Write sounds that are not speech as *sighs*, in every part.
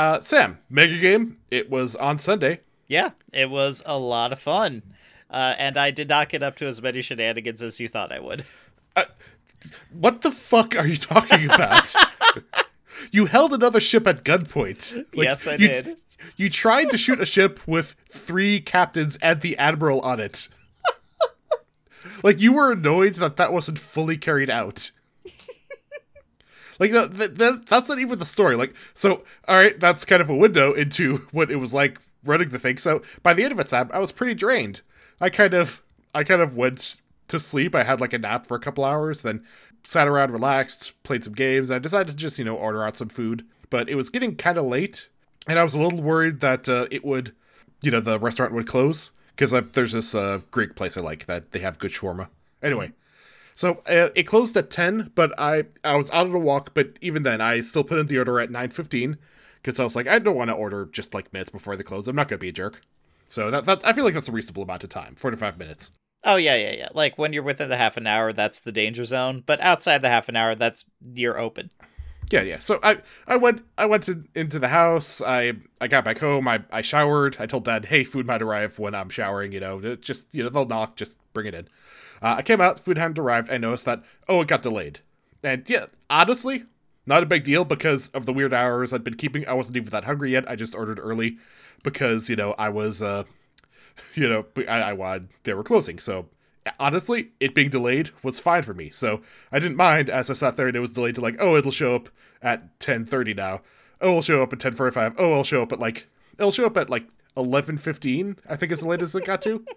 Uh, Sam, Mega Game. It was on Sunday. Yeah, it was a lot of fun. Uh, and I did not get up to as many shenanigans as you thought I would. What the fuck are you talking about? *laughs* you held another ship at gunpoint. Like, yes, I you, did. You tried to shoot a ship with three captains and the admiral on it. *laughs* like you were annoyed that that wasn't fully carried out. Like no, th- th- that's not even the story. Like so, all right, that's kind of a window into *laughs* what it was like running the thing. So by the end of it, Sam, I was pretty drained. I kind of, I kind of went to sleep. I had like a nap for a couple hours, then sat around, relaxed, played some games. I decided to just you know order out some food, but it was getting kind of late, and I was a little worried that uh, it would, you know, the restaurant would close because there's this uh, Greek place I like that they have good shawarma. Anyway, so uh, it closed at ten, but I I was out on a walk. But even then, I still put in the order at nine fifteen because I was like, I don't want to order just like minutes before they close. I'm not gonna be a jerk. So that, that I feel like that's a reasonable amount of time, four to five minutes. Oh yeah, yeah, yeah. Like when you're within the half an hour, that's the danger zone. But outside the half an hour, that's you're open. Yeah, yeah. So I I went I went to, into the house. I I got back home. I I showered. I told Dad, hey, food might arrive when I'm showering. You know, just you know they'll knock, just bring it in. Uh, I came out. Food hadn't arrived. I noticed that oh, it got delayed. And yeah, honestly, not a big deal because of the weird hours I'd been keeping. I wasn't even that hungry yet. I just ordered early because you know I was uh *laughs* you know I, I wanted they were closing. So honestly, it being delayed was fine for me. So I didn't mind as I sat there and it was delayed to like, oh, it'll show up at 10:30 now. Oh, it'll show up at 10:45. Oh, it'll show up at like it'll show up at like 11:15. I think is the latest it got to. *laughs*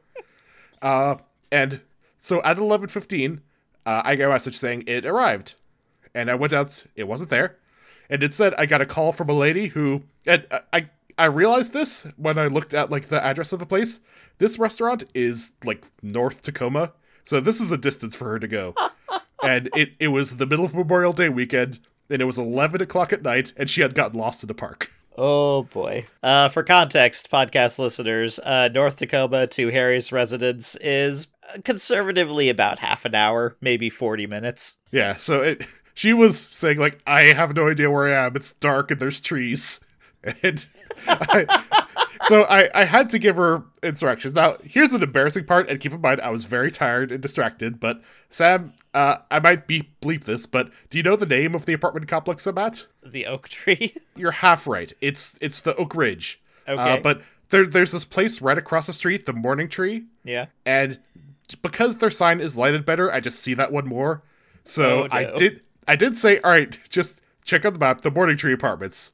Uh, and so at 11:15, uh, I got a message saying it arrived, and I went out. It wasn't there, and it said I got a call from a lady who and I I realized this when I looked at like the address of the place. This restaurant is like North Tacoma, so this is a distance for her to go. *laughs* and it it was the middle of Memorial Day weekend, and it was eleven o'clock at night, and she had gotten lost in the park. Oh boy. Uh, for context, podcast listeners, uh, North Tacoma to Harry's residence is conservatively about half an hour, maybe 40 minutes. Yeah, so it *laughs* she was saying like I have no idea where I am. It's dark and there's trees. *laughs* And I, *laughs* so I, I had to give her instructions. Now, here's an embarrassing part, and keep in mind I was very tired and distracted, but Sam, uh, I might be bleep this, but do you know the name of the apartment complex I'm at? The oak tree? You're half right. It's it's the Oak Ridge. Okay. Uh, but there there's this place right across the street, the Morning Tree, yeah. and because their sign is lighted better, I just see that one more. So Oh, I did I did say, all right, just check out the map, the Morning Tree Apartments.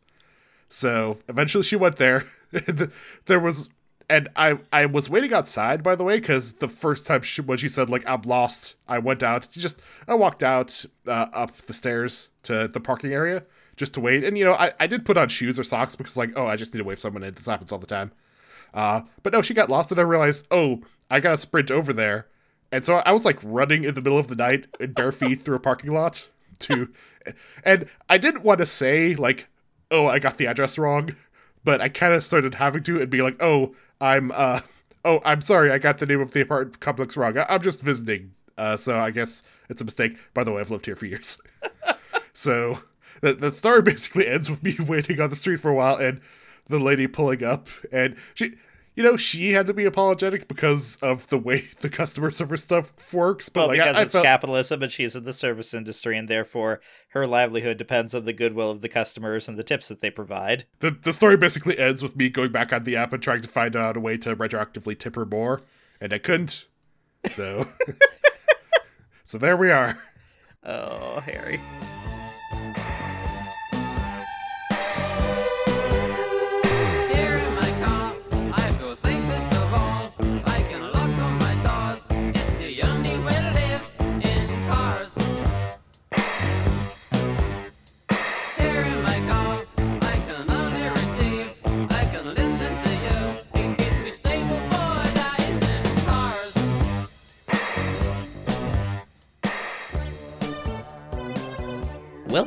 So eventually she went there. *laughs* there was, and I I was waiting outside by the way because the first time she, when she said like I'm lost, I went out. Just I walked out uh, up the stairs to the parking area just to wait. And you know I I did put on shoes or socks because like oh I just need to wave someone in. This happens all the time. Uh, but no, she got lost, and I realized, oh, I gotta sprint over there, and so I was like running in the middle of the night in bare feet through a parking lot to, *laughs* and I didn't want to say like, oh, I got the address wrong, but I kind of started having to and be like, oh, I'm, uh, oh, I'm sorry, I got the name of the apartment complex wrong. I- I'm just visiting, uh, so I guess it's a mistake. By the way, I've lived here for years, *laughs* so the the story basically ends with me *laughs* waiting on the street for a while and the lady pulling up and she you know she had to be apologetic because of the way *laughs* the customer service stuff works but Well, like because I, I it's felt, capitalism and she's in the service industry, and therefore her livelihood depends on the goodwill of the customers and the tips that they provide. the, the story basically ends with me going back on the app and trying to find out a way to retroactively tip her more and i couldn't so *laughs* so there we are *laughs* Oh, Harry.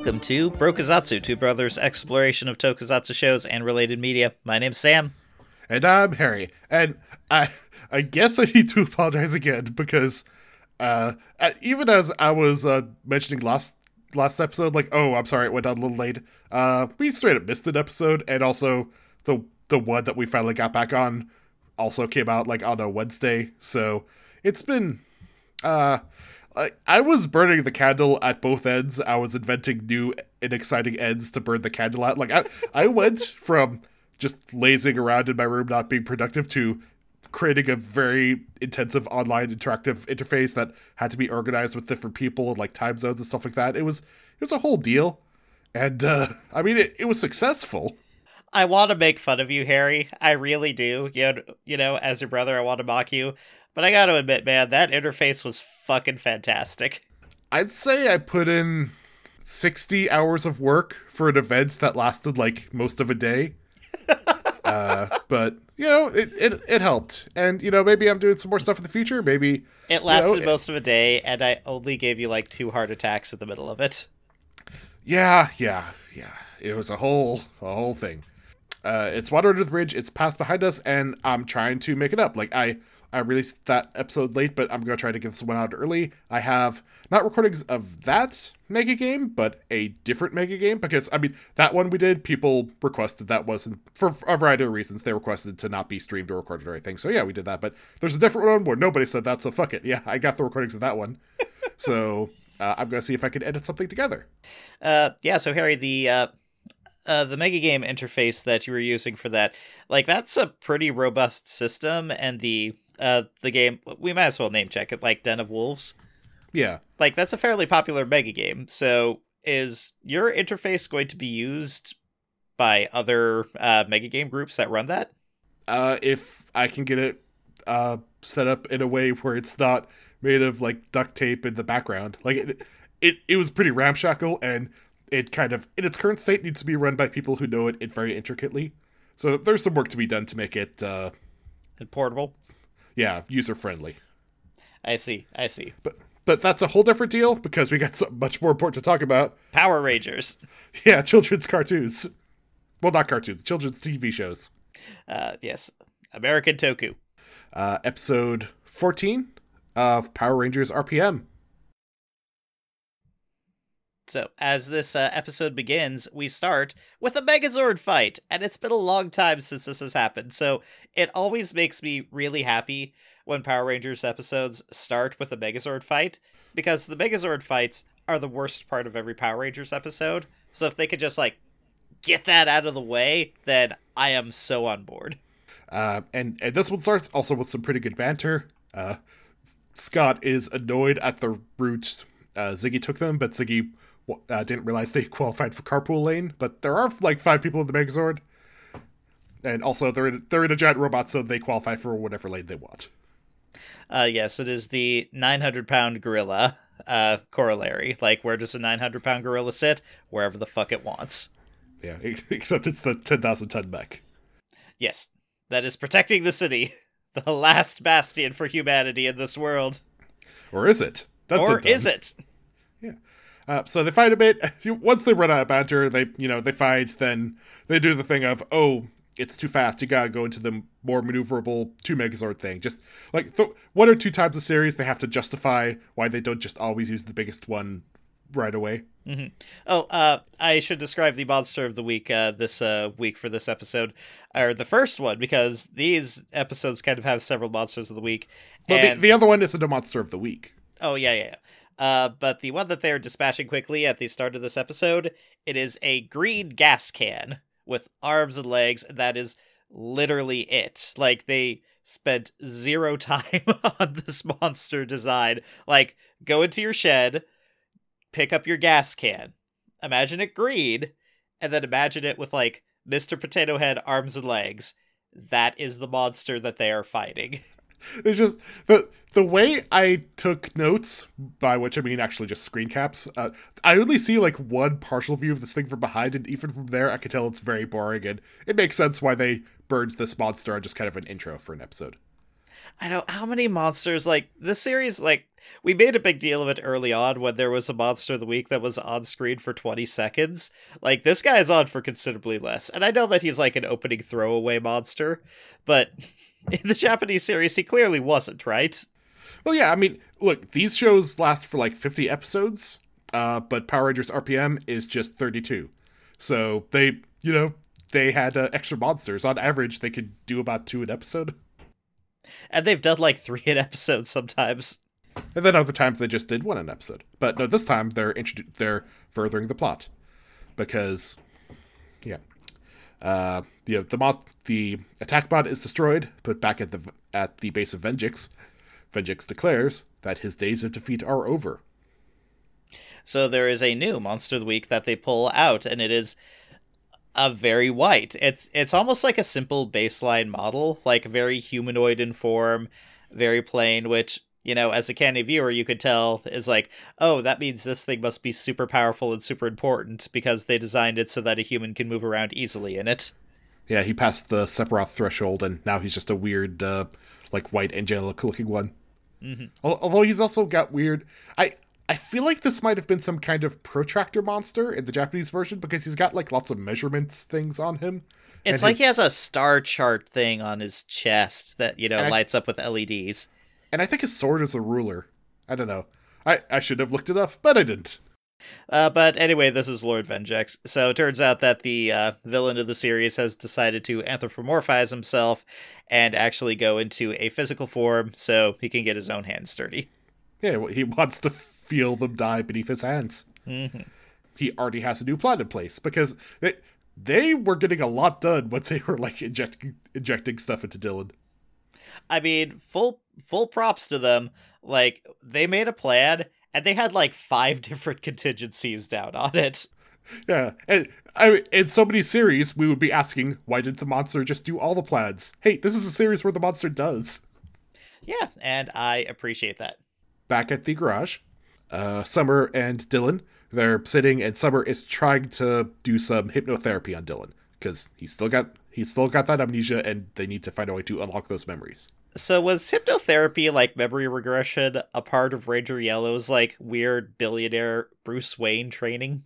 Welcome to Brokazatsu, Two Brothers' exploration of tokusatsu shows and related media. My name's Sam. and i'm harry and i i guess i need to apologize again because uh uh, even as i was uh mentioning last last episode, like, oh, I'm sorry, it went on a little late. Uh, we straight up missed an episode, and also the the one that we finally got back on also came out like on a Wednesday. So it's been, uh, I, I was burning the candle at both ends. I was inventing new and exciting ends to burn the candle at. Like I, I went from just lazing around in my room, not being productive, to creating a very intensive online interactive interface that had to be organized with different people, and like time zones and stuff like that. It was it was a whole deal, and uh, I mean it, it was successful. I want to make fun of you, Harry. I really do. You know, you know, as your brother, I want to mock you. But I got to admit, man, that interface was fucking fantastic. I'd say I put in sixty hours of work for an event that lasted like most of a day. *laughs* uh, but you know, it, it it helped, and you know, maybe I'm doing some more stuff in the future. Maybe It lasted it- most of a day, and I only gave you like two heart attacks in the middle of it. Yeah, yeah, yeah. It was a whole a whole thing. Uh, it's water under the bridge. It's passed behind us, and I'm trying to make it up. Like I I released that episode late, but I'm gonna try to get this one out early. I have not recordings of that mega game, but a different mega game because I mean that one we did. People requested that wasn't for a variety of reasons. They requested to not be streamed or recorded or anything. So yeah, we did that. But there's a different one where nobody said that. So fuck it. Yeah, I got the recordings of that one. *laughs* so uh, I'm gonna see if I can edit something together. Uh, yeah. So Harry, the uh, uh, the mega game interface that you were using for that, like that's a pretty robust system, and the uh the game we might as well name check it like Den of Wolves. Yeah. Like that's a fairly popular mega game. So is your interface going to be used by other uh, mega game groups that run that? uh, if I can get it uh, set up in a way where it's not made of like duct tape in the background. Like it, it, it was pretty ramshackle, and it kind of in its current state needs to be run by people who know it, it very intricately. So there's some work to be done to make it, uh, And portable. Yeah, user friendly. I see. I see. But but that's a whole different deal because we got something much more important to talk about. Power Rangers. *laughs* Yeah, children's cartoons. Well, not cartoons, children's TV shows. Uh, yes, American Toku. Uh, episode 14 of Power Rangers RPM. So, as this uh, episode begins, we start with a Megazord fight, and it's been a long time since this has happened. So, it always makes me really happy when Power Rangers episodes start with a Megazord fight, because the Megazord fights are the worst part of every Power Rangers episode. So, if they could just, like, get that out of the way, then I am so on board. Uh, and, and this one starts also with some pretty good banter. Uh, Scott is annoyed at the route uh, Ziggy took them, but Ziggy uh, didn't realize they qualified for carpool lane. But there are like five people in the Megazord, and also they're in, they're in a giant robot, so they qualify for whatever lane they want. Uh, yes, it is the 900 pound gorilla uh, corollary. Like, where does a 900 pound gorilla sit? Wherever the fuck it wants. Yeah, *laughs* except it's the ten thousand ton mech. Yes, that is protecting the city, *laughs* the last bastion for humanity in this world. Or is it? Dun, or dun, dun. is it? Uh, so they fight a bit. *laughs* Once they run out of banter, they you know they fight. Then they do the thing of oh, it's too fast. You gotta go into the more maneuverable two Megazord thing. Just like th- one or two times a series, they have to justify why they don't just always use the biggest one right away. Oh, uh, I should describe the monster of the week uh, this uh, week for this episode, or the first one, because these episodes kind of have several monsters of the week. Well, and- the, the other one isn't a monster of the week. Oh yeah, yeah. yeah. Uh, but the one that they're dispatching quickly at the start of this episode, it is a green gas can with arms and legs. And that is literally it. Like they spent zero *laughs* time *laughs* on this monster design. Like go into your shed, pick up your gas can, imagine it green, and then imagine it with like Mr. Potato Head arms and legs. That is the monster that they are fighting. *laughs* *laughs* It's just the the way I took notes, by which I mean actually just screen caps. Uh, I only see like one partial view of this thing from behind, and even from there, I can tell it's very boring, and it makes sense why they burned this monster on just kind of an intro for an episode. I know how many monsters like this series like we made a big deal of it early on when there was a monster of the week that was on screen for 20 seconds. Like this guy is on for considerably less. And I know that he's like an opening throwaway monster, but *laughs* *laughs* in the Japanese series he clearly wasn't, right? Well, yeah, I mean, look, these shows last for like 50 episodes, uh, but Power Rangers RPM is just 32. So they, you know, they had uh, extra monsters. On average, they could do about two an episode. And they've done like three an episode sometimes. And then other times they just did one an episode. But no, this time they're introdu- they're furthering the plot because, yeah, uh, the the mon- the attack bot is destroyed, put back at the at the base of Venjix. Venjix declares that his days of defeat are over. So there is a new monster of the week that they pull out, and it is a very white. It's it's almost like a simple baseline model, like very humanoid in form, very plain, which you know, as a candy viewer, you could tell is like, oh, that means this thing must be super powerful and super important because they designed it so that a human can move around easily in it. Yeah, he passed the Sephiroth threshold, and now he's just a weird, uh, like white angelic looking one. Mm-hmm. Although he's also got weird. I I feel like this might have been some kind of protractor monster in the Japanese version because he's got like lots of measurements things on him. It's like his- he has a star chart thing on his chest that, you know, And I- lights up with LEDs. And I think his sword is a ruler. I don't know. I I should have looked it up, but I didn't. Uh, but anyway, this is Lord Venjix. So it turns out that the uh, villain of the series has decided to anthropomorphize himself and actually go into a physical form so he can get his own hands dirty. Yeah, well, he wants to feel them die beneath his hands. Mhm. He already has a new plan in place because they, they were getting a lot done when they were like injecting injecting stuff into Dylan. I mean, full full props to them. Like they made a plan and they had like five different contingencies down on it. Yeah, and I in so many series we would be asking, why did the monster just do all the plans? Hey, this is a series where the monster does. Yeah, and I appreciate that. Back at the garage, uh, Summer and Dylan they're sitting, and Summer is trying to do some hypnotherapy on Dylan because he's still got he's still got that amnesia, and they need to find a way to unlock those memories. So was hypnotherapy like memory regression a part of Ranger Yellow's like weird billionaire Bruce Wayne training?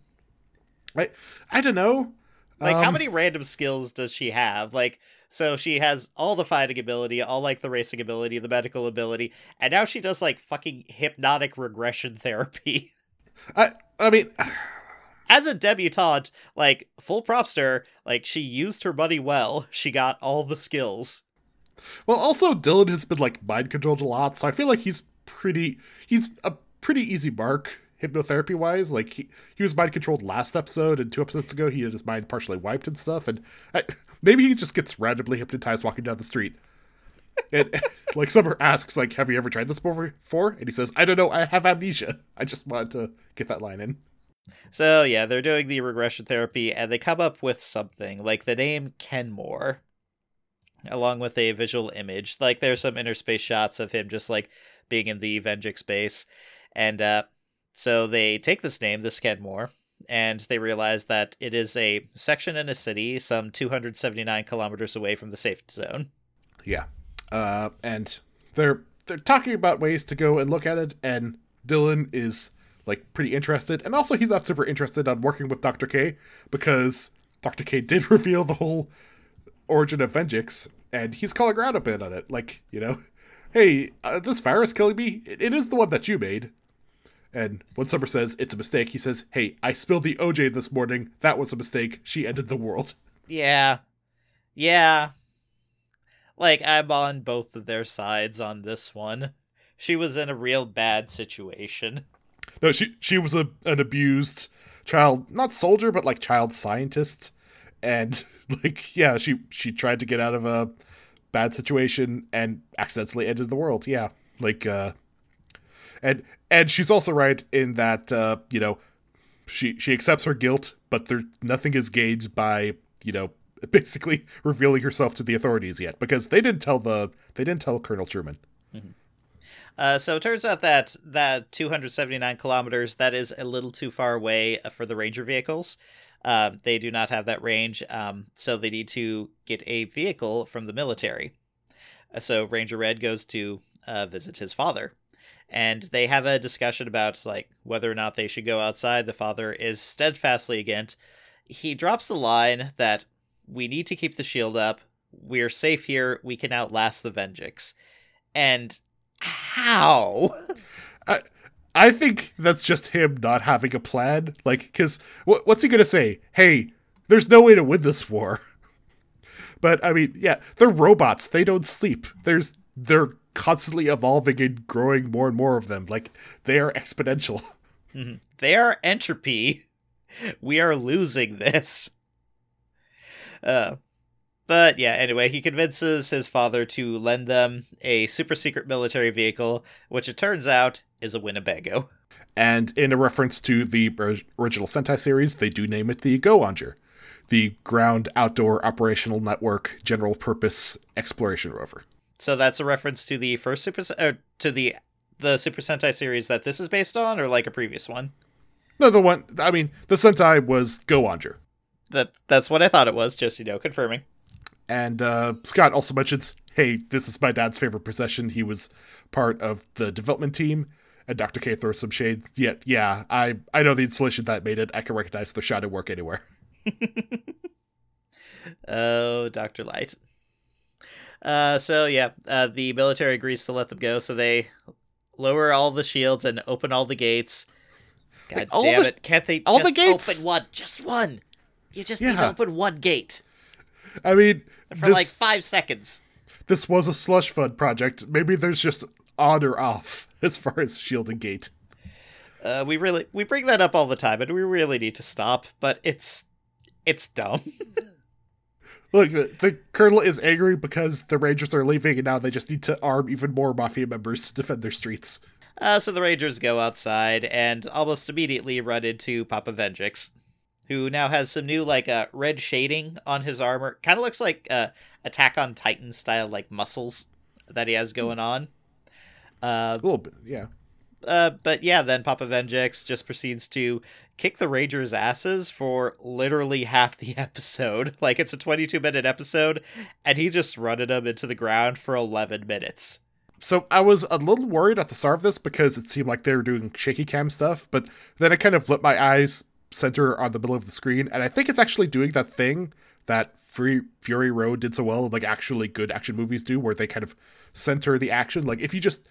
I I don't know. Like how Um, many random skills does she have? Like so she has all the fighting ability, all like the racing ability, the medical ability, and now she does like fucking hypnotic regression *laughs* therapy. I I mean, As a debutante, like full props to her, like she used her money well. She got all the skills. Well, also Dylan has been like mind controlled a lot, so I feel like he's pretty he's a pretty easy mark hypnotherapy wise. Like he, he was mind controlled last episode, and two episodes ago he had his mind partially wiped and stuff, and I, *laughs* maybe he just gets randomly hypnotized walking down the street. And *laughs* like Summer asks, like, "Have you ever tried this before?" And he says, "I don't know. I have amnesia. I just wanted to get that line in." So yeah, they're doing the regression therapy and they come up with something like the name Kenmore, along with a visual image. Like there's some interspace shots of him just like being in the Venjix space, and uh, so they take this name, the Kenmore, and they realize that it is a section in a city some 279 kilometers away from the safe zone. Yeah. Uh, and they're they're talking about ways to go and look at it, and Dylan is like pretty interested, and also he's not super interested on working with Doctor K because Doctor K did *laughs* reveal the whole origin of Venjix, and he's calling a bit on it, like you know, *laughs* hey, uh, this virus killing me, it, it is the one that you made. And when Summer says it's a mistake, he says, "Hey, I spilled the OJ this morning. That was a mistake. She ended the world." *laughs* Yeah, yeah. Like I'm on both of their sides on this one. She was in a real bad situation. No, she she was a an abused child, not soldier, but like child scientist, and *laughs* *laughs* like yeah, she she tried to get out of a bad situation and accidentally ended the world. Yeah, like uh, and and she's also right in that uh, you know she she accepts her guilt, but there nothing is gained by you know *laughs* basically revealing herself to the authorities yet because they didn't tell the they didn't tell Colonel Truman. Uh, so it turns out that that 279 kilometers that is a little too far away uh, for the Ranger vehicles. Um, they do not have that range, um, so they need to get a vehicle from the military. Uh, so Ranger Red goes to uh, visit his father, and they have a discussion about like whether or not they should go outside. The father is steadfastly against. He drops the line that we need to keep the shield up. We're safe here. We can outlast the Venjix. And how? I think that's just him not having a plan. Like, because what, what's he gonna say? Hey, there's no way to win this war. *laughs* But I mean, yeah, they're robots. They don't sleep. There's they're constantly evolving and growing more and more of them. Like they are exponential. *laughs* They are entropy. *laughs* We are losing this. Uh, but yeah, anyway, he convinces his father to lend them a super secret military vehicle, which it turns out is a Winnebago. And in a reference to the original Sentai series, they do name it the Go-Onger, the ground outdoor operational network general purpose exploration rover. So that's a reference to the first Super uh, to the the Super Sentai series that this is based on, or like a previous one. No, the one I mean, the Sentai was Go-Onger. That that's what I thought it was. Just you know, confirming. And uh, Scott also mentions, hey, this is my dad's favorite possession. He was part of the development team. And Dr. K throws some shades. Yet, yeah, I, I know the installation that made it. I can recognize the shadow work anywhere. *laughs* Oh, Doctor Light. Uh, so yeah, uh, the military agrees to let them go. So they lower all the shields and open all the gates. God all damn the- it! Can't they all the gates? open one? Just one. You just need to open one gate I mean, for this, like five seconds. this was a slush fund project. Maybe there's just on or off *laughs* as far as shield and gate. Uh, we really we bring that up all the time, and we really need to stop. But it's it's dumb. *laughs* Look, the, the colonel is angry because the Rangers are leaving, and now they just need to arm even more mafia members to defend their streets. Uh, so the Rangers go outside and almost immediately run into Papa Venjix, who now has some new like uh, red shading on his armor. Kind of looks like uh, Attack on Titan style like muscles that he has going on. Uh, A little bit, yeah. uh, but yeah, then Papa Venjix just proceeds to kick the Rangers' asses for literally half the *laughs* episode. Like it's a 22 minute episode, and he just running them into the ground for 11 minutes. So I was a little worried at the start of this because it seemed like they were doing shaky cam stuff, but then I kind of let my eyes center on the middle of the screen, and I think it's actually doing that thing that Free Fury Road did so well, like actually good action movies do, where they kind of center the action. Like if you just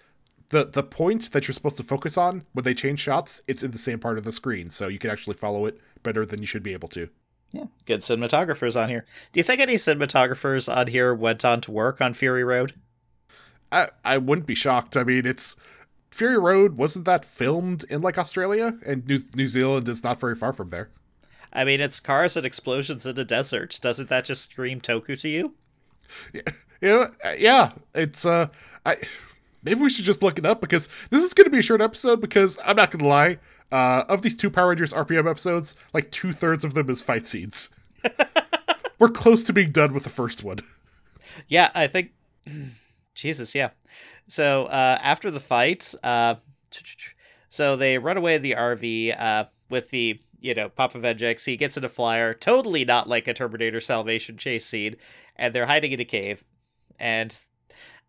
the the point that you're supposed to focus on when they change shots, it's in the same part of the screen, so you can actually follow it better than you should be able to. Yeah, good cinematographers on here. Do you think any cinematographers on here went on to work on Fury Road? I I wouldn't be shocked. I mean, it's Fury Road wasn't that filmed in like Australia, and New New Zealand is not very far from there. I mean, it's cars and explosions in a desert. Doesn't that just scream Toku to you? Yeah, yeah. It's uh, I maybe we should just look it up because this is going to be a short episode. Because I'm not going to lie, uh, of these two Power Rangers RPM episodes, like two thirds of them is fight scenes. *laughs* We're close to being done with the first one. Yeah, I think. *clears throat* Jesus, yeah. So uh, after the fight, uh, so they run away in the RV uh, with the you know Papa Venjix. He gets in a flyer, totally not like a Terminator Salvation chase scene, and they're hiding in a cave. And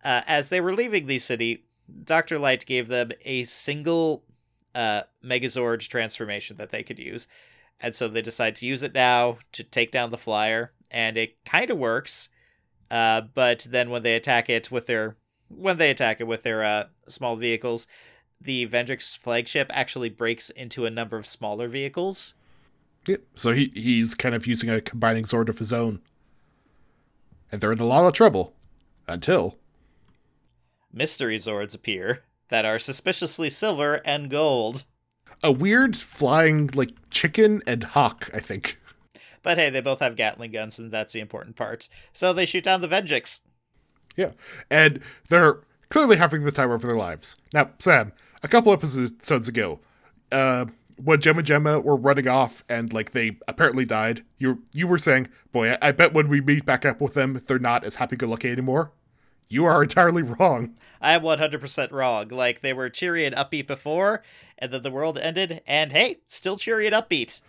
uh, as they were leaving the city, Doctor Light gave them a single uh, Megazord transformation that they could use, and so they decide to use it now to take down the flyer, and it kind of works. Uh, but then when they attack it with their when they attack it with their uh, small vehicles, the Venjix flagship actually breaks into a number of smaller vehicles. Yeah, so he he's kind of using a combining sword of his own, and they're in a lot of trouble until Mystery Zords appear that are suspiciously silver and gold. a weird flying like chicken and hawk. I think. But hey, they both have Gatling guns, and that's the important part. So they shoot down the Venjix. Yeah. And they're clearly having the time of their lives. Now, Sam, a couple episodes ago, uh, when Gemma Gemma were running off and like they apparently died, you you were saying, "Boy, I, I bet when we meet back up with them, they're not as happy-go-lucky anymore." You are entirely wrong. I'm 100% wrong. Like, they were cheery and upbeat before, and then the world ended, and hey, still cheery and upbeat.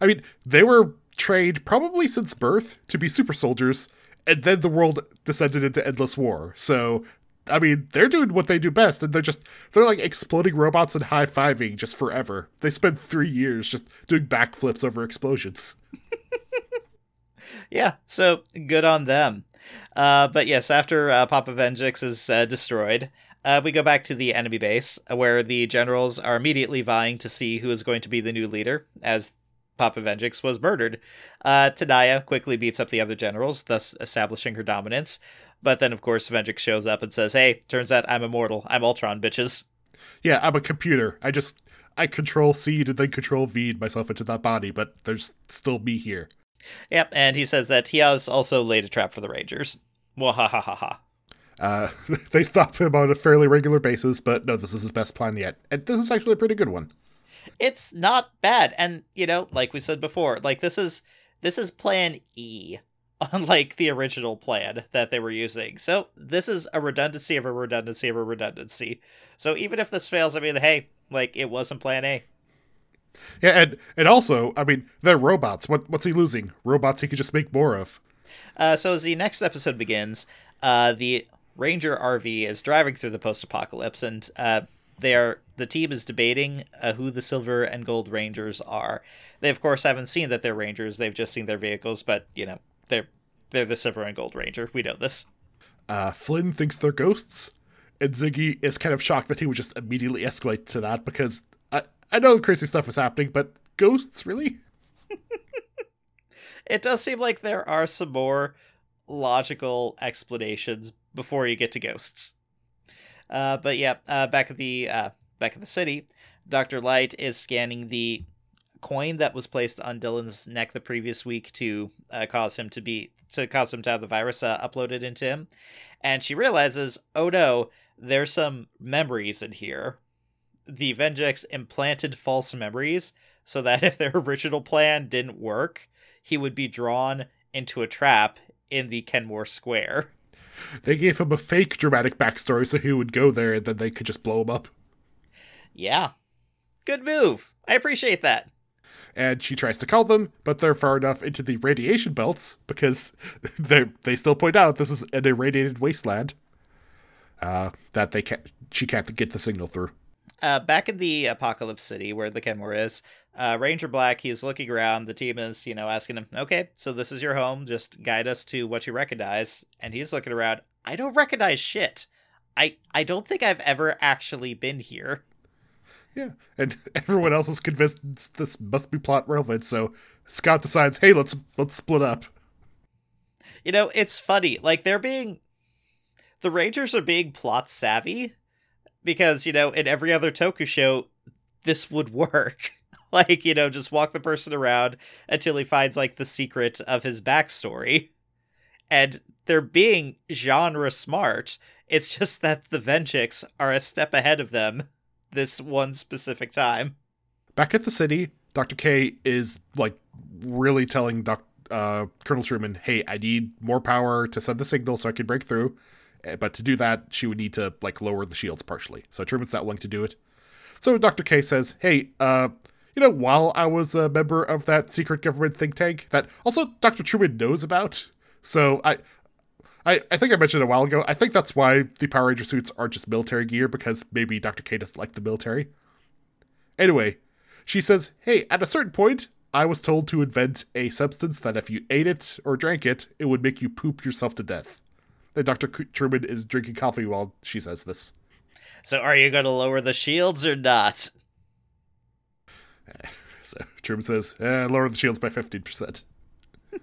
I mean, they were trained probably since birth to be super soldiers, and then the world descended into endless war. So, I mean, they're doing what they do best, and they're just they're like exploding robots and high fiving just forever. They spent three years just doing backflips over explosions. *laughs* Yeah, so good on them. Uh, but yes, after uh, Papa Venjix is uh, destroyed, Uh, we go back to the enemy base, uh, where the generals are immediately vying to see who is going to be the new leader, as Papa Venjix was murdered. Uh, quickly beats up the other generals, thus establishing her dominance. But then, of course, Venjix shows up and says, Hey, turns out I'm immortal. I'm Ultron, bitches. Yeah, I'm a computer. I just I control C and then control V myself into that body, but there's still me here. Yep, and he says that he has also laid a trap for the Rangers. Wahahaha. Uh, *laughs* they stop him on a fairly regular basis, but no, this is his best plan yet, and this is actually a pretty good one. It's not bad, and you know, like we said before, like this is this is Plan E, *laughs* unlike the original plan that they were using. So this is a redundancy of a redundancy of a redundancy. So even if this fails, I mean, hey, like it wasn't Plan A. Yeah, and and also, I mean, they're robots. What what's he losing? Robots he could just make more of. Uh, so as the next episode begins, uh, the Ranger RV is driving through the post-apocalypse, and uh, they are the team is debating uh, who the Silver and Gold Rangers are. They of course haven't seen that they're Rangers; they've just seen their vehicles, but you know they're they're the Silver and Gold Ranger. We know this. Uh, Flynn thinks they're ghosts, and Ziggy is kind of shocked that he would just immediately escalate to that because I I know crazy stuff is happening, but ghosts really? *laughs* It does seem like there are some more logical explanations before you get to ghosts. Uh, but yeah, uh, back at the uh, back at the city, Doctor Light is scanning the coin that was placed on Dylan's neck the previous week to uh, cause him to be to cause him to have the virus uh, uploaded into him, and she realizes, oh no, there's some memories in here. The Venjix implanted false memories so that *laughs* if their original plan didn't work, he would be drawn into a trap in the Kenmore Square. They gave him a fake dramatic backstory so he would go there and then they could just blow him up. Yeah. Good move. I appreciate that. And she tries to call them, but they're far enough into the radiation belts because *laughs* they they still point out this is an irradiated wasteland. Uh, that they can't she can't get the signal through. Uh, back in the Apocalypse City, where the Kenmore is, uh, Ranger Black, he's looking around. The team is, you know, asking him, okay, so this is your home. Just guide us to what you recognize. And he's looking around. I don't recognize shit. I, I don't think I've ever actually been here. Yeah, and *laughs* everyone else is convinced this must be plot relevant. So Scott decides, hey, let's let's split up. You know, it's funny. Like, they're being. The Rangers are being plot savvy because, you know, in every other Toku show, this would work. *laughs* like, you know, just walk the person around until he finds, like, the secret of his backstory. And they're being genre smart. It's just that the Venjix are a step ahead of them this one specific time. Back at the city, Dr. K is like really telling uh, Colonel Truman, hey, I need more power to send the signal so I can break through. Eh, But to do that, she would need to like lower the shields partially. So Truman's not willing to do it. So Dr. K says, hey, uh, you know, while I was a member of that secret government think tank that also Dr. Truman knows about. So I, I, I think I mentioned a while ago. I think that's why the Power Ranger suits are just military gear because maybe Dr. K doesn't like the military. Anyway, she says, Hey, at a certain point, I was told to invent a substance that if you ate it or drank it, it would make you poop yourself to death. And Dr. Truman is drinking coffee while she says this. So, are you going to lower the shields or not? So Truman says, eh, lower the shields by 15%. *laughs*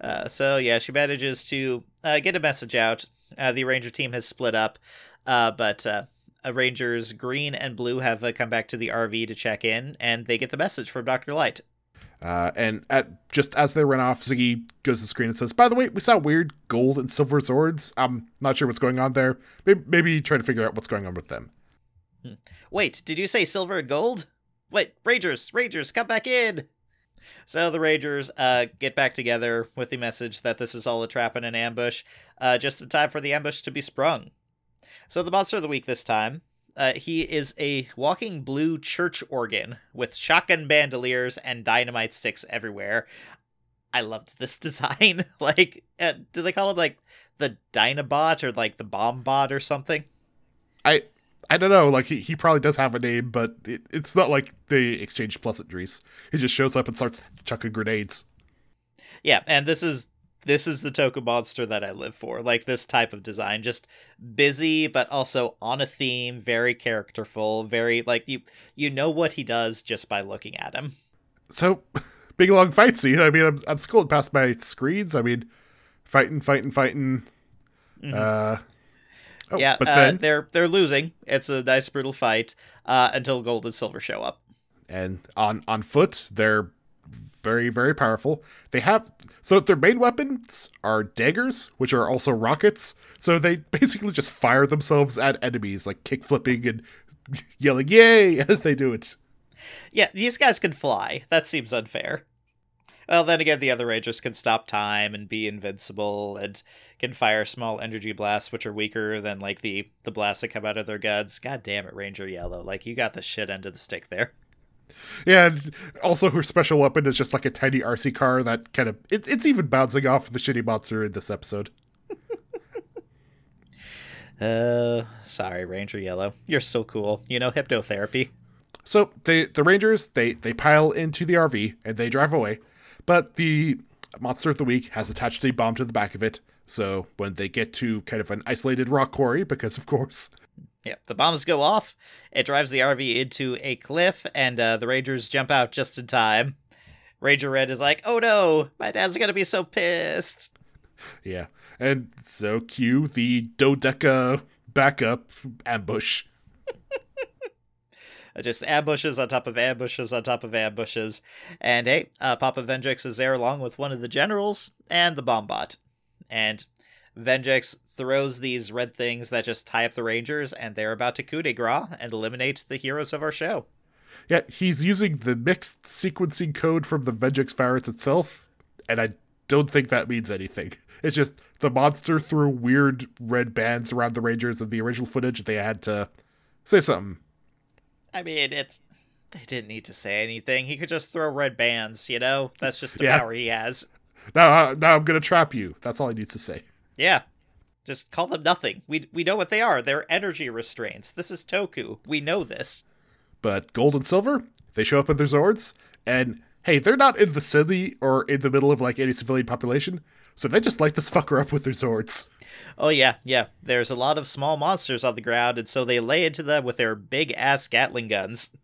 Uh, so yeah, she manages to uh, get a message out. Uh, the Ranger team has split up, uh, but uh, uh, Rangers Green and Blue have uh, come back to the RV to check in, and they get the message from Doctor Light. Uh, and at just as they run off, Ziggy goes to the screen and says, "By the way, we saw weird gold and silver swords. I'm not sure what's going on there. Maybe, maybe try to figure out what's going on with them." Wait, did you say silver and gold? Wait, Rangers, Rangers, come back in! So the Rangers uh, get back together with the message that this is all a trap and an ambush, uh, just in time for the ambush to be sprung. So the monster of the week this time, uh, he is a walking blue church organ with shotgun bandoliers and dynamite sticks everywhere. I loved this *laughs* design. like, uh, do they call him like the Dynabot or like the Bombot or something? I I don't know. Like he, he probably does have a name, but it, it's not like they exchange pleasantries. He just shows up and starts chucking grenades. Yeah, and this is this is the Toku monster that I live for. Like this type of design, just busy but also on a theme, very characterful, very like you you know what he does just by looking at him. So, *laughs* big long fight scene. I mean, I'm, I'm scrolling past my screens. I mean, fighting, fighting, fighting. Uh, oh, yeah, but uh, then they're they're losing. It's a nice brutal fight uh, until Gold and Silver show up. and on on foot, they're very very powerful. They have so their main weapons are daggers, which are also rockets. So they *laughs* basically just fire themselves at enemies, like kick flipping and *laughs* yelling "Yay!" *laughs* as they do it. Yeah, these guys can fly. That seems unfair. Well, then again, the other Rangers can stop time and be invincible and can fire small energy blasts, which are weaker than like the the blasts that come out of their guns. God damn it, Ranger Yellow! Like you got the shit end of the stick there. Yeah, and also her special weapon is just like a tiny RC car that kind of it, it's even bouncing off the shitty monster in this episode. *laughs* Uh, sorry, Ranger Yellow. You're still cool. You know hypnotherapy. So they the Rangers they they pile into the RV and they drive away, but the monster of the week has attached a bomb to the back of it. So when they get to kind of an isolated rock quarry, because of course, Yeah, the bombs go off. It drives the RV into a cliff, and uh, the Rangers jump out just in time. Ranger Red is like, "Oh no, my dad's gonna be so pissed." yeah, and so cue the dodeca backup ambush. *laughs* Just ambushes on top of ambushes on top of ambushes. And hey, uh, Papa Venjix is there along with one of the generals and the Bombot. And Venjix throws these red things that just tie up the Rangers, and they're about to coup de grace and eliminate the heroes of our show. Yeah, he's using the mixed sequencing code from the Venjix virus itself, and I don't think that means anything. *laughs* It's just the monster threw weird red bands around the Rangers in the original footage. They had to say something. I mean, it's. They didn't need to say anything. He could just throw red bands, you know? That's just *laughs* the Yeah. power he has. Now, uh, now I'm gonna trap you. That's all he needs to say. Yeah. Just call them nothing. We we know what they are. They're energy restraints. This is Toku. We know this. But gold and silver, they show up in their Zords, and hey, they're not in the city or in the middle of like any civilian population, so they just light this *laughs* fucker up with their Zords. Oh yeah, yeah. There's a lot of small monsters on the ground, and so they lay into them with their big ass Gatling guns.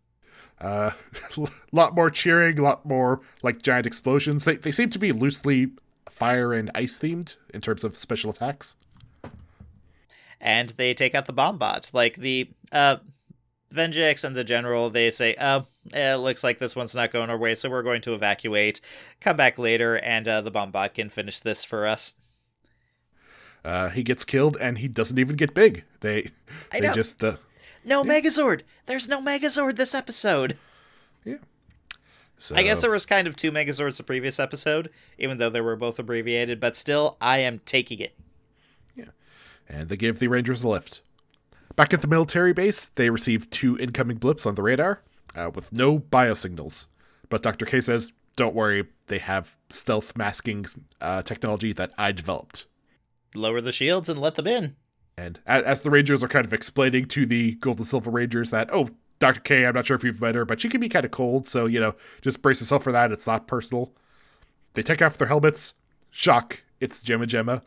Uh, a *laughs* lot more cheering, a lot more like giant explosions. They they seem to be loosely fire and ice themed in terms of special attacks. And they take out the bomb Bombot. Like the uh Venjix and the General, they say, oh, it looks like this one's not going our way, so we're going to evacuate. Come back later, and uh, the Bombot can finish this for us. Uh, he gets killed, and he doesn't even get big. They I they know. just uh, No Megazord! There's no Megazord this episode! Yeah. So, I guess there was kind of two Megazords the previous episode, even though they were both abbreviated, but still, I am taking it. And they give the Rangers a lift. Back at the military base, they receive two incoming blips on the radar uh, with no biosignals. But Dr. K says, don't worry, they have stealth masking uh, technology that I developed. Lower the shields and let them in. And as, the Rangers are kind of explaining to the Gold and Silver Rangers that, oh, Dr. K, I'm not sure if you've met her, but she can be kind of cold, so, you know, just brace yourself for that. It's not personal. They take off their helmets. Shock. It's Gemma Gemma.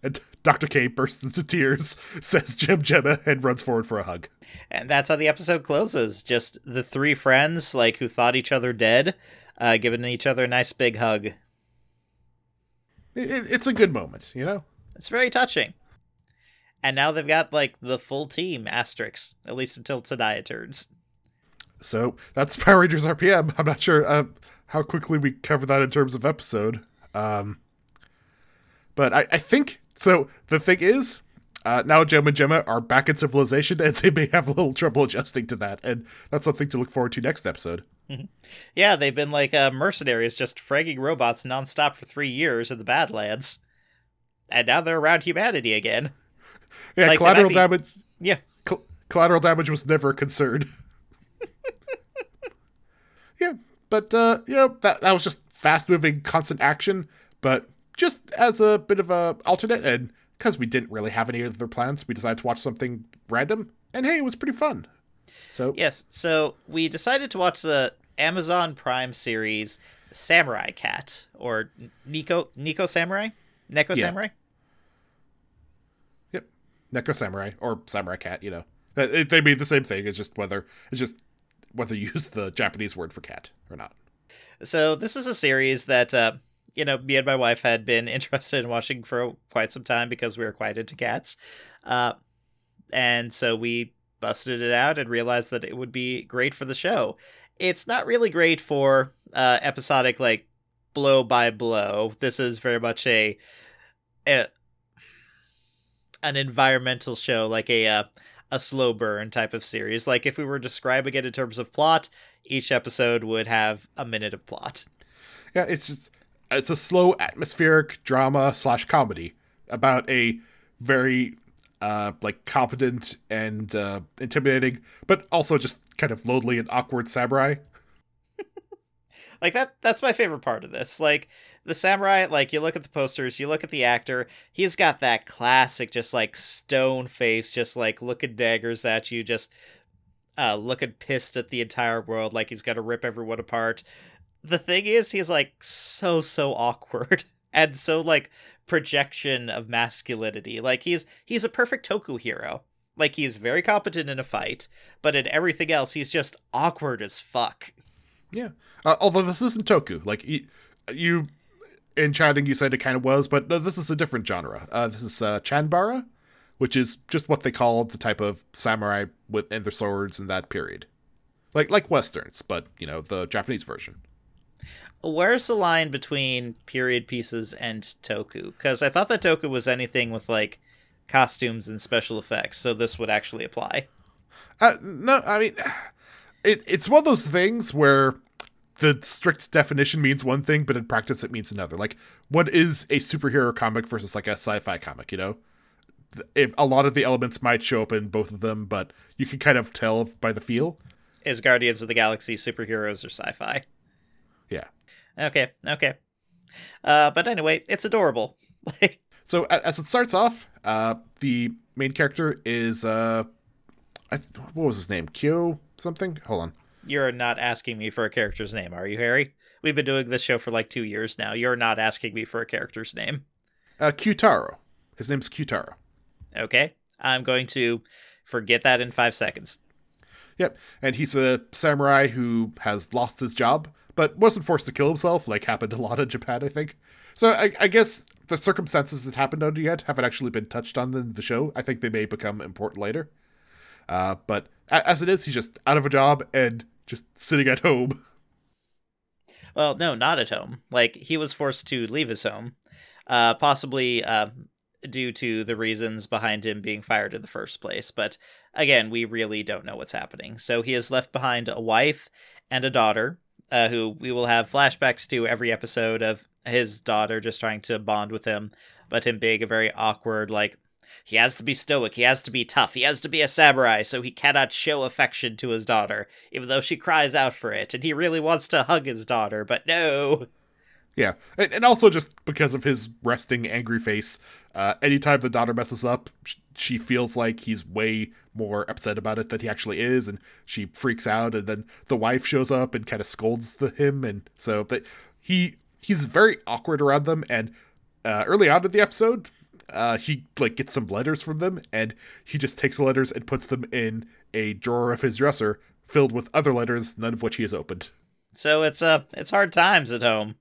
And Dr. K bursts into tears, *laughs* says Gem Gemma, and runs forward for a hug. And that's how the episode closes. Just the three friends, like, who thought each other dead, uh, giving each other a nice big hug. It, it- it's a good moment, you know? It's very touching. And now they've got, like, the full team, asterisks, at least until Tenaya turns. So that's *laughs* Power Rangers RPM. I'm not sure uh, how quickly we cover that in terms of episode. Um, but I, I think so. The thing is, uh, now Gemma and Gemma are back in civilization, *laughs* and they may have a little trouble adjusting to that, and that's something to look forward to next episode. Yeah, they've been like uh, mercenaries just fragging robots nonstop for three years in the Badlands. And now they're around humanity again. Yeah, Like, collateral be- damage. Yeah. col- collateral damage was never a concern. *laughs* *laughs* yeah, but uh, you know that that was just fast moving, constant action. But just as a bit of a alternate, and because we didn't really have any other plans, we decided to watch something random, and hey, it was pretty fun. So Yes, so we decided to watch the Amazon Prime series samurai cat or Nico Nico samurai, Neko Yeah. samurai. Yep. Neko Samurai or Samurai Cat, you know. Uh, It, they mean the same thing. It's just whether it's just whether you *laughs* use the Japanese word for cat or not. So this is a series that uh, you know me and my wife had been *laughs* interested in watching for quite some time because we were quite into cats, uh, and so we busted it out and realized that it would be great for the show. It's not really great for uh, episodic like blow by blow. This is very much a, a an environmental show, like a uh, a slow burn type of series. Like if we were describing it in terms of plot, each episode would have a minute of plot. Yeah, it's just it's a slow atmospheric drama slash comedy about a very uh like competent and uh intimidating, but also just kind of lonely and awkward samurai. *laughs* Like that that's my favorite part of this. Like the samurai, like you look at the posters, you look at the actor, he's got that classic just like stone face, just like looking daggers at you, just uh looking pissed at the entire world, like he's gonna rip everyone apart. The thing is he's like so so awkward *laughs* and so like projection of masculinity. Like he's he's a perfect Toku hero. Like he's very competent in a fight, but in everything else he's just awkward as fuck. Yeah. Uh, although this isn't Toku. Like you, you in chatting you said it kind of was, but no, this is a different genre. Uh this is uh Chanbara, which is just what they called the type of samurai with and their swords in that period. Like like westerns, but you know, the Japanese version. Where's the line between period pieces and toku? Because I thought that toku was anything with like costumes and special effects, so this would actually apply. Uh, no, I mean, it, it's one of those things where the strict definition means one thing, but in practice it means another. Like, what is a superhero comic versus like a sci-fi comic? You know, if a lot of the elements might show up in both of them, but you can kind of tell by the feel. Is Guardians of the Galaxy superheroes or sci-fi? Okay, okay. Uh, but anyway, it's adorable. *laughs* So as it starts off, uh, the main character is uh, I th- what was his name? Kyo something. Hold on. you're not asking me for a character's name, are you, Harry? We've been doing this show for like two years now. You're not asking me for a character's name. Uh, Kyutaro. His name's Kyutaro. Okay, I'm going to forget that in five seconds. Yep, and he's a samurai who has lost his job, but wasn't forced to kill himself, like happened a lot in Japan, I think. So I, I guess the circumstances that happened under yet haven't actually been touched on in the show. I think they may become important later. Uh, but as it is, he's just out of a job and just sitting at home. *laughs* Well, no, not at home. Like he was forced to leave his home, uh, possibly uh, due to the reasons behind him being fired in the first place. But again, we really don't know what's happening. So he has left behind a wife and a daughter, uh, who we will have flashbacks to every episode of his daughter just trying to bond with him, but him being a very awkward, like he has to be stoic, he has to be tough, he has to be a samurai, so he cannot show affection to his daughter, even though she cries out for it, and he really wants to hug his daughter, but no. Yeah, and, and also just because of his resting angry face, uh, anytime the daughter messes up, she feels like he's way more upset about it than he actually is, and she freaks out. And then the wife shows up and kind of scolds the, him, and so that he he's very awkward around them. And uh, early on in the episode, uh, he like gets some letters from them, and he just takes the letters and puts them in a drawer of his dresser filled with other letters, none of which he has opened. So it's uh it's hard times at home.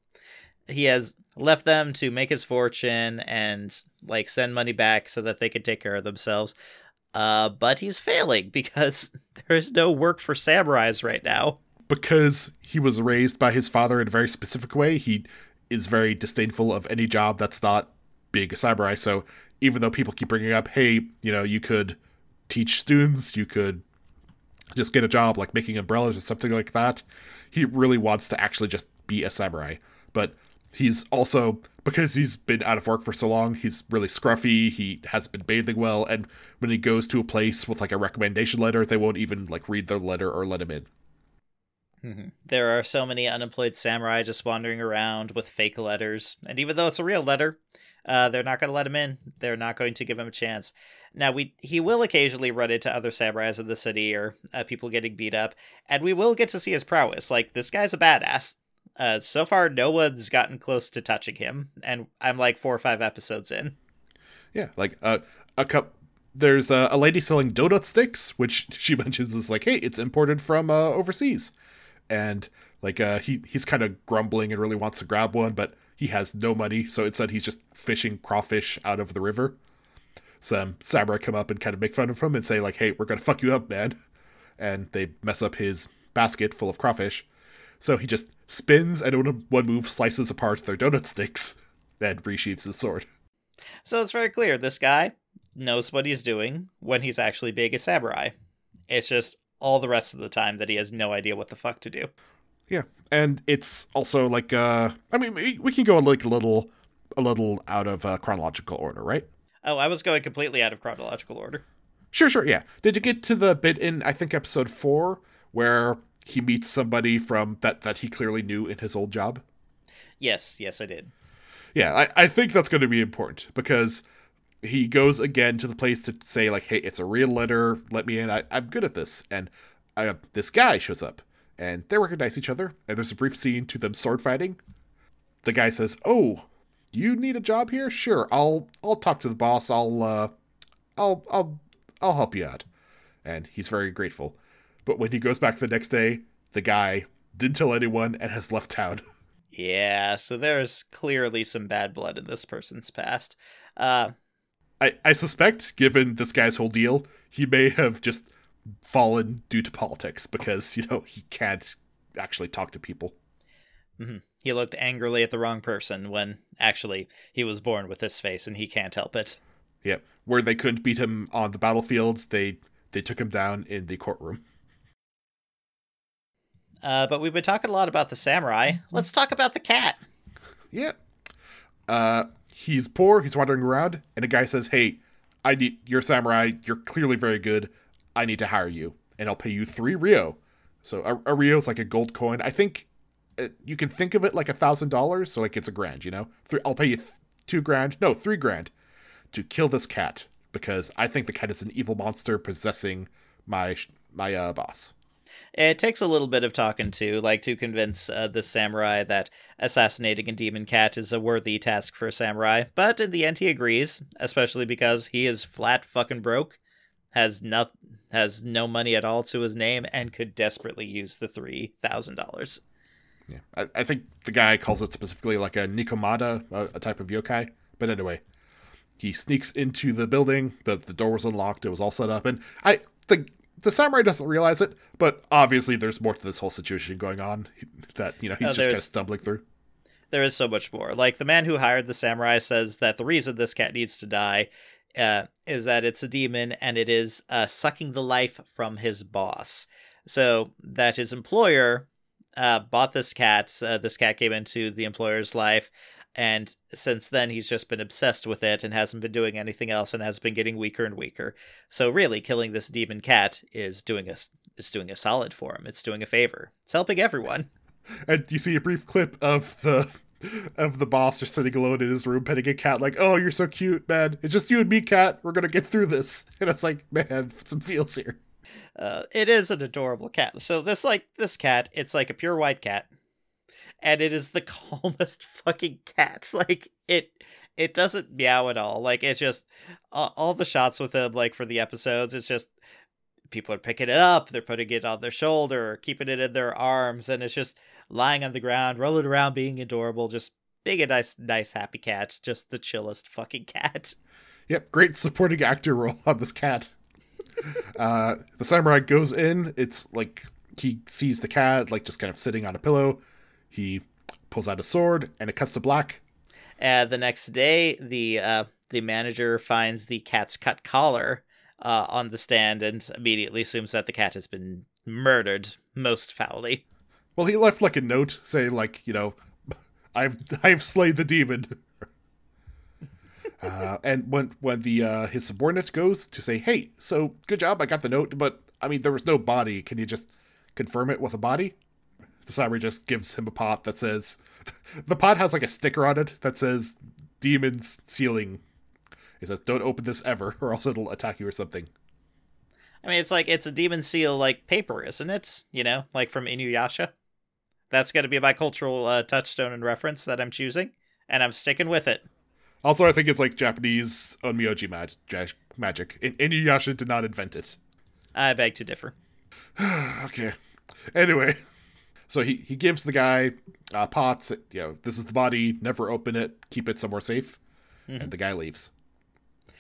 He has left them to make his fortune and like send money back so that they can take care of themselves. Uh but he's failing *laughs* because there is no work for samurais right now. because he was raised by his father in a very specific way, he is very disdainful of any job that's not being a samurai. So even though people keep bringing up, hey, you know, you could teach students, you could just get a job like making umbrellas or something like that, he really wants to actually just be a samurai. But he's also because he's been out of work for so long, he's really scruffy, he hasn't been bathing well, and when he goes to a place with like a recommendation letter, they won't even like read the letter or let him in. There are so many unemployed samurai just wandering around with fake letters, and even though it's a real letter, uh, they're not going to let him in. They're not going to give him a chance. Now, we he will occasionally run into other samurais in the city or uh, people getting beat up, and we will get to see his prowess. Like this guy's a badass. Uh, so far, no one's gotten close to touching him, and I'm like four or five episodes in. Yeah, like uh, a cup. There's a, a lady selling donut sticks, which *laughs* she mentions is like, hey, it's imported from uh, overseas, and like uh, he he's kind of grumbling and really wants to grab one, but he has no money, so instead he's just fishing crawfish out of the river. Some samurai come up and kind of make fun of him and say like, hey, we're gonna fuck you up, man, and they mess up his basket full of crawfish. So he just spins and in one move slices apart their donut sticks and resheathes his sword. So it's very clear this guy knows what he's doing when he's actually being a samurai. It's just all the rest of the time that he has no idea what the fuck to do. Yeah, and it's also like uh, I mean, we we can go like a little, a little out of uh, chronological order, right? Oh, I was going completely out of chronological order. Sure, sure, yeah. Did you get to the bit in I think episode four where he meets somebody from that that he clearly knew in his old job? Yes, yes, I did. Yeah, I, I think that's going to be important because he goes again to the place to say like, "Hey, it's a real letter. Let me in. I, I'm good at this." And uh, this guy shows up, and they recognize each other. And there's a brief scene to them sword fighting. The guy says, "Oh, you need a job here? Sure, I'll I'll talk to the boss. I'll uh, I'll I'll I'll help you out." And he's very grateful. But when he goes back the next day, the guy didn't tell anyone and has left town. *laughs* Yeah, so there's clearly some bad blood in this person's past. Uh, I, I suspect, given this guy's whole deal, he may have just fallen due to politics because, you know, he can't actually talk to people. mhm. He looked angrily at the wrong person when actually he was born with this face and he can't help it. Yeah. Where they couldn't beat him on the battlefields, they they took him down in the courtroom. Uh, but we've been talking a lot about the samurai. Let's talk about the cat. Yeah. Uh he's poor, he's wandering around, and a guy says, Hey, I need you're samurai, you're clearly very good. I need to hire you, and I'll pay you three ryo. So a, a ryo is like a gold coin. I think uh, you can think of it like a thousand dollars, so like it's a grand, you know. Three, I'll pay you th- two grand, no, three grand, to kill this cat because I think the cat is an evil monster possessing my my uh, boss. It takes a little bit of talking to, like to convince uh, the samurai that assassinating a demon cat is a worthy task for a samurai. But in the end, he agrees, especially because he is flat fucking broke, has no has no money at all to his name, and could desperately use the three thousand dollars. Yeah, I, I think the guy calls it specifically like a Nekomata, a, a type of yokai. But anyway, he sneaks into the building. the The door was unlocked. It was all set up, and I the the samurai doesn't realize it. But obviously, there's more to this whole situation going on that you know he's Oh, just kind of stumbling through. There is so much more. Like the man who hired the samurai says that the reason this cat needs to die uh, is that it's a demon and it is uh, sucking the life from his boss. So that his employer uh, bought this cat. Uh, this cat came into the employer's life, and since then he's just been obsessed with it and hasn't been doing anything else and has been getting weaker and weaker. So really, killing this demon cat is doing a is doing a solid for him. It's doing a favor. It's helping everyone. And you see a brief clip of the of the boss just sitting alone in his room petting a cat, like, "Oh, you're so cute, man. It's just you and me, cat. We're gonna get through this." *laughs* And it's like, man, some feels here. Uh, it is an adorable cat. So this like this cat, it's like a pure white cat, and it is the *laughs* calmest fucking cat. Like it, it doesn't meow at all. Like it just uh, all the shots with him, like for the episodes, it's just people are picking it up, they're putting it on their shoulder, keeping it in their arms, and it's just lying on the ground, rolling around, being adorable, just being a nice, nice, happy cat. Just the chillest fucking *laughs* cat. Yep, great supporting actor role *laughs* on this cat. uh, the samurai goes in. It's like he sees the cat, like just kind of sitting on a pillow. He pulls out a sword, and it cuts to black. Uh, the next day, the uh, the manager finds the cat's cut collar uh, on the stand and immediately assumes that the cat has been murdered most foully. Well, he left like a note saying, like, you know, *laughs* I've I've slayed the demon. *laughs* uh, and when when the uh, his subordinate goes to say, "Hey, so good job, I got the note, but I mean, there was no body. Can you just confirm it with a body?" The samurai just gives him a pot that says, *laughs* the pot has like a sticker on it that says "demons sealing." It says, "Don't open this ever, *laughs* or else it'll attack you or something." I mean, it's like it's a demon seal like paper, isn't it? You know, like from Inuyasha. That's going to be my cultural uh, touchstone and reference that I'm choosing, and I'm sticking with it. Also, I think it's like Japanese onmyoji mag- ja- magic. In- Inuyasha did not invent it. I beg to differ. *sighs* Okay. Anyway, so he he gives the guy uh, pots. You know, this is the body. Never open it. Keep it somewhere safe. And the guy leaves.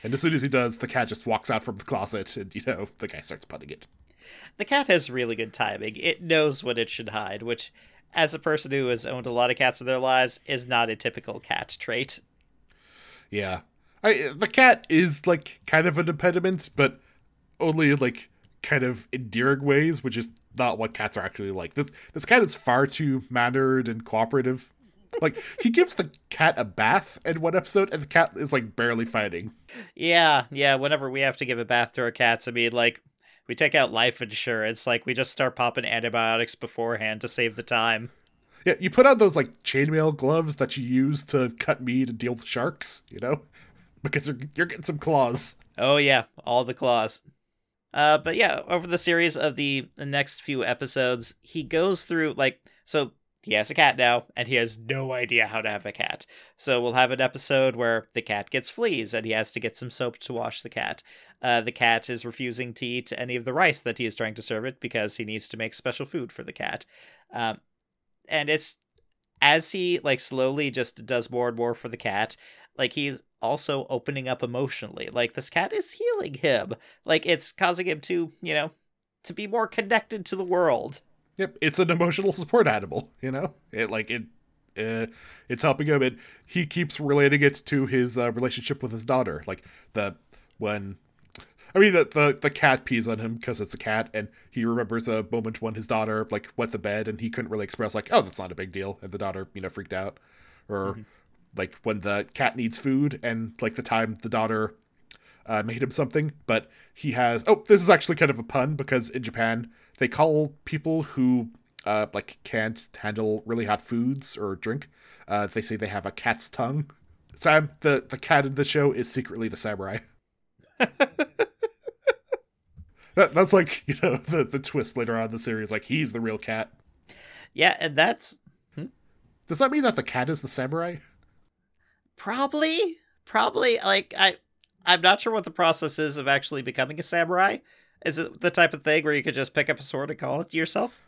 And as soon as he does, the cat just walks out from the closet, and you know the guy starts putting it. The cat has really good timing. It knows what it should hide, which, as a person who has owned a lot of cats in their lives, is not a typical cat trait. Yeah, I the cat is like kind of an impediment, but only like kind of endearing ways, which is not what cats are actually like. This this cat is far too mannered and cooperative. Like he gives the cat a bath in one episode, and the cat is like barely fighting. Yeah, yeah. Whenever we have to give a bath to our cats, I mean, like, we take out life insurance. Like, we just start popping antibiotics beforehand to save the time. Yeah, you put on those like chainmail gloves that you use to cut meat and deal with sharks, you know, *laughs* because you're you're getting some claws. Oh yeah, all the claws. Uh, but yeah, over the series of the, the next few episodes, he goes through like so he has a cat now, and he has no idea how to have a cat. So we'll have an episode where the cat gets fleas, and he has to get some soap to wash the cat. Uh, the cat is refusing to eat any of the rice that he is trying to serve it because he needs to make special food for the cat. Um, and it's as he like slowly just does more and more for the cat like he's also opening up emotionally like this cat is healing him like it's causing him to you know to be more connected to the world Yep, it's an emotional support animal, you know? It like it uh, it's helping him and he keeps relating it to his uh, relationship with his daughter. Like the when I mean the the, the cat pees on him because it's a cat and he remembers a moment when his daughter like wet the bed and he couldn't really express like, "Oh, that's not a big deal." And the daughter, you know, freaked out. Or like when the cat needs food and like the time the daughter uh, made him something, but he has. Oh, this is actually kind of a pun because in Japan they call people who uh, like can't handle really hot foods or drink. Uh, they say they have a cat's tongue. Sam, the the cat in the show is secretly the samurai. *laughs* that, that's like you know the the twist later on in the series. Like he's the real cat. yeah and that's Does that mean that the cat is the samurai? Probably probably like i i'm not sure what the process is of actually becoming a samurai is it the type of thing where you could just pick up a sword and call it yourself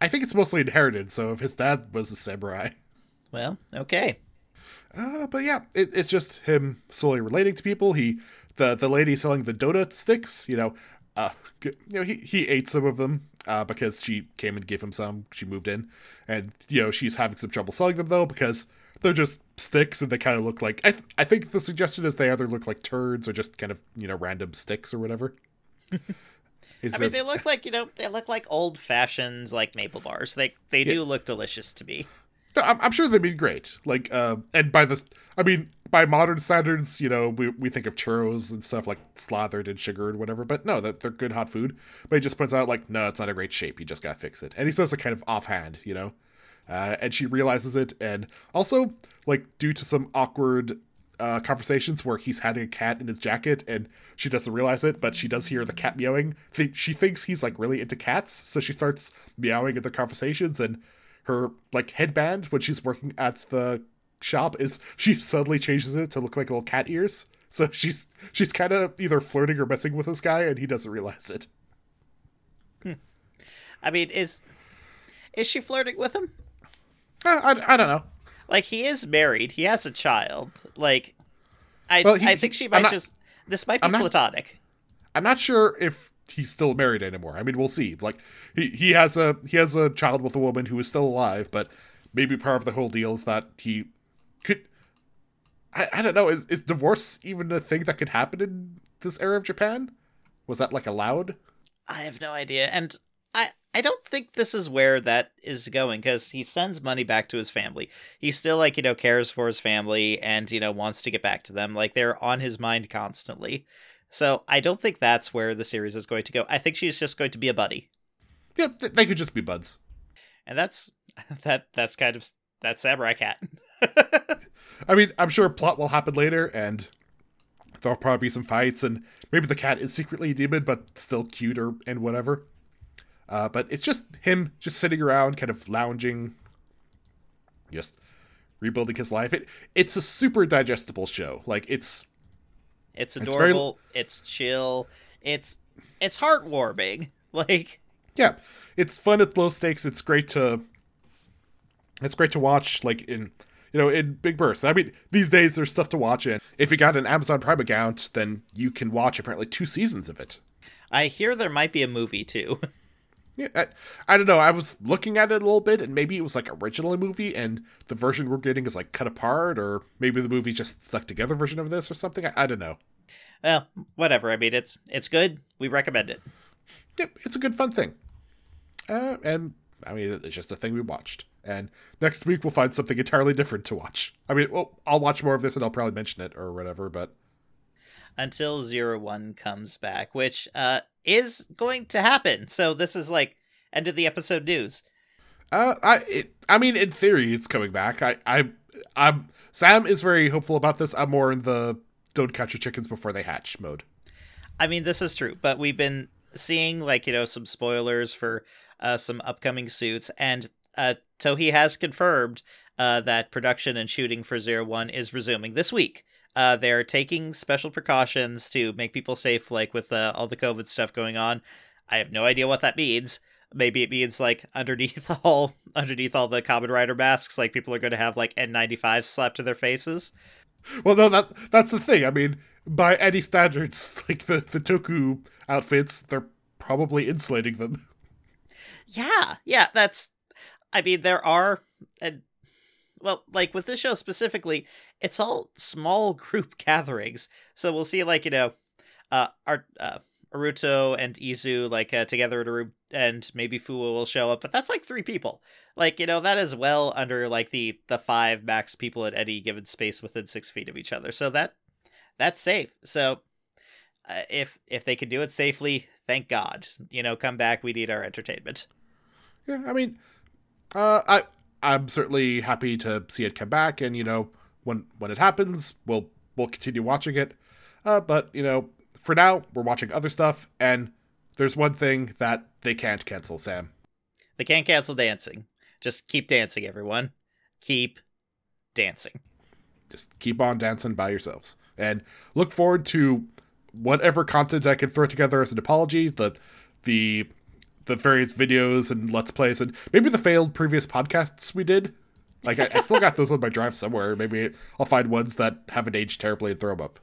I think it's mostly inherited. So if his dad was a samurai, well okay Uh, but yeah, it, it's just him slowly relating to people. He, the the lady selling the donut sticks, you know, uh, you know, he he ate some of them uh, because she came and gave him some. She moved in, and you know, she's having some trouble selling them though because they're just sticks and they kind of look like. I th- I think the suggestion is they either look like turds or just kind of you know random sticks or whatever. *laughs* He I mean, they look like you know they look like old fashions like maple bars. They they do look delicious to me. No, I'm, I'm sure they'd be great. Like, uh, and by this, I mean, by modern standards, you know, we, we think of churros and stuff like slathered in sugar and whatever, but no, that they're good hot food. But he just points out, like, no, it's not a great shape. You just gotta fix it. And he says it kind of offhand, you know? Uh, and she realizes it. And also, like, due to some awkward uh, conversations where he's had a cat in his jacket and she doesn't realize it, but she does hear the cat meowing. Th- she thinks he's like really into cats, so she starts meowing in the conversations. And her like headband when she's working at the shop is she suddenly changes it to look like little cat ears. So she's she's kind of either flirting or messing with this guy, and he doesn't realize it. I mean, is is she flirting with him? Uh, I, I don't know. Like he is married. He has a child. Like I Well, he- I think she might not- just this might be I'm not- platonic. I'm not sure if he's still married anymore. I mean, we'll see. Like he he has a he has a child with a woman who is still alive, but maybe part of the whole deal is that he could. I, I don't know. Is is divorce even a thing that could happen in this era of Japan? Was that like allowed? I have no idea, and I I don't think this is where that is going because he sends money back to his family. He still like you know cares for his family and you know wants to get back to them. Like they're on his mind constantly. So I don't think that's where the series is going to go. I think she's just going to be a buddy, Yeah, th- they could just be buds. and that's *laughs* that that's kind of that samurai cat. *laughs* I mean, I'm sure plot will happen later, and there'll probably be some fights, and maybe the cat is secretly a demon, but still cute or and whatever. Uh, but it's just him just sitting around, kind of lounging, just rebuilding his life. It it's a super digestible show. Like it's It's adorable. It's chill. It's it's heartwarming. *laughs* Like yeah, it's fun at low stakes. It's great to it's great to watch like in you know in big bursts. I mean, these days there's stuff to watch in. If you got an Amazon Prime account, then you can watch apparently two seasons of it. I hear there might be a movie too. *laughs* Yeah, I, I don't know. I was looking at it a little bit, and maybe it was like originally a movie, and the version we're getting is like cut apart, or maybe the movie just stuck together version of this or something. I, I don't know. well, whatever. I mean, it's it's good. We recommend it. Yep, it's a good fun thing. Uh, and I mean, it's just a thing we watched. And next week we'll find something entirely different to watch. I mean, well, I'll watch more of this, and I'll probably mention it or whatever. But until Zero One comes back, which uh is going to happen. So this is like end of the episode news. uh, I, it, I mean, in theory, it's coming back. I, I, I'm Sam is very hopeful about this. I'm more in the don't catch your chickens before they hatch mode. I mean, this is true, but we've been seeing like you know some spoilers for uh, some upcoming suits, and uh, Toei has confirmed uh, that production and shooting for Zero One is resuming this week. Uh, they're taking special precautions to make people safe, like with uh, all the COVID stuff going on. I have no idea what that means. Maybe it means like underneath *laughs* all underneath all the Kamen Rider masks, like people are going to have like N95 slapped to their faces. Well, no, that that's the thing. I mean, by any standards, *laughs* like the the Toku outfits, they're probably insulating them. Yeah, yeah, that's. I mean, there are, and well, like with this show specifically, it's all small *laughs* group gatherings. So we'll see, like you know, uh, Art, uh, Aruto and Izu like uh, together in a room, and maybe Fuwa will show up, but that's like three people. Like you know, that is well under like the the five max people at any given space within six feet of each other. So that that's safe. So uh, if if they can do it safely, thank God. You know, come back. We need our entertainment. Yeah, I mean, uh, I I'm certainly happy to see it come back, and you know, when when it happens, we'll we'll continue watching it. Uh, but you know, for now, we're watching other stuff, and there's one thing that they can't cancel, Sam. They can't cancel dancing. Just keep dancing, everyone. Keep dancing. Just keep on dancing by yourselves, and look forward to whatever content I can throw together as an apology. The the the various videos and let's plays, and maybe the failed previous podcasts we did. Like I, I still got those on my drive somewhere. Maybe I'll find ones that haven't aged terribly and throw them up.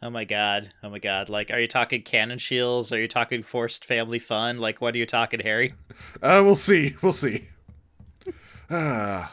Oh my god. Oh my god. Like, are you talking cannon shields? Are you talking forced family fun? Like, what are you talking, Harry? Uh, we'll see. We'll see. Ah,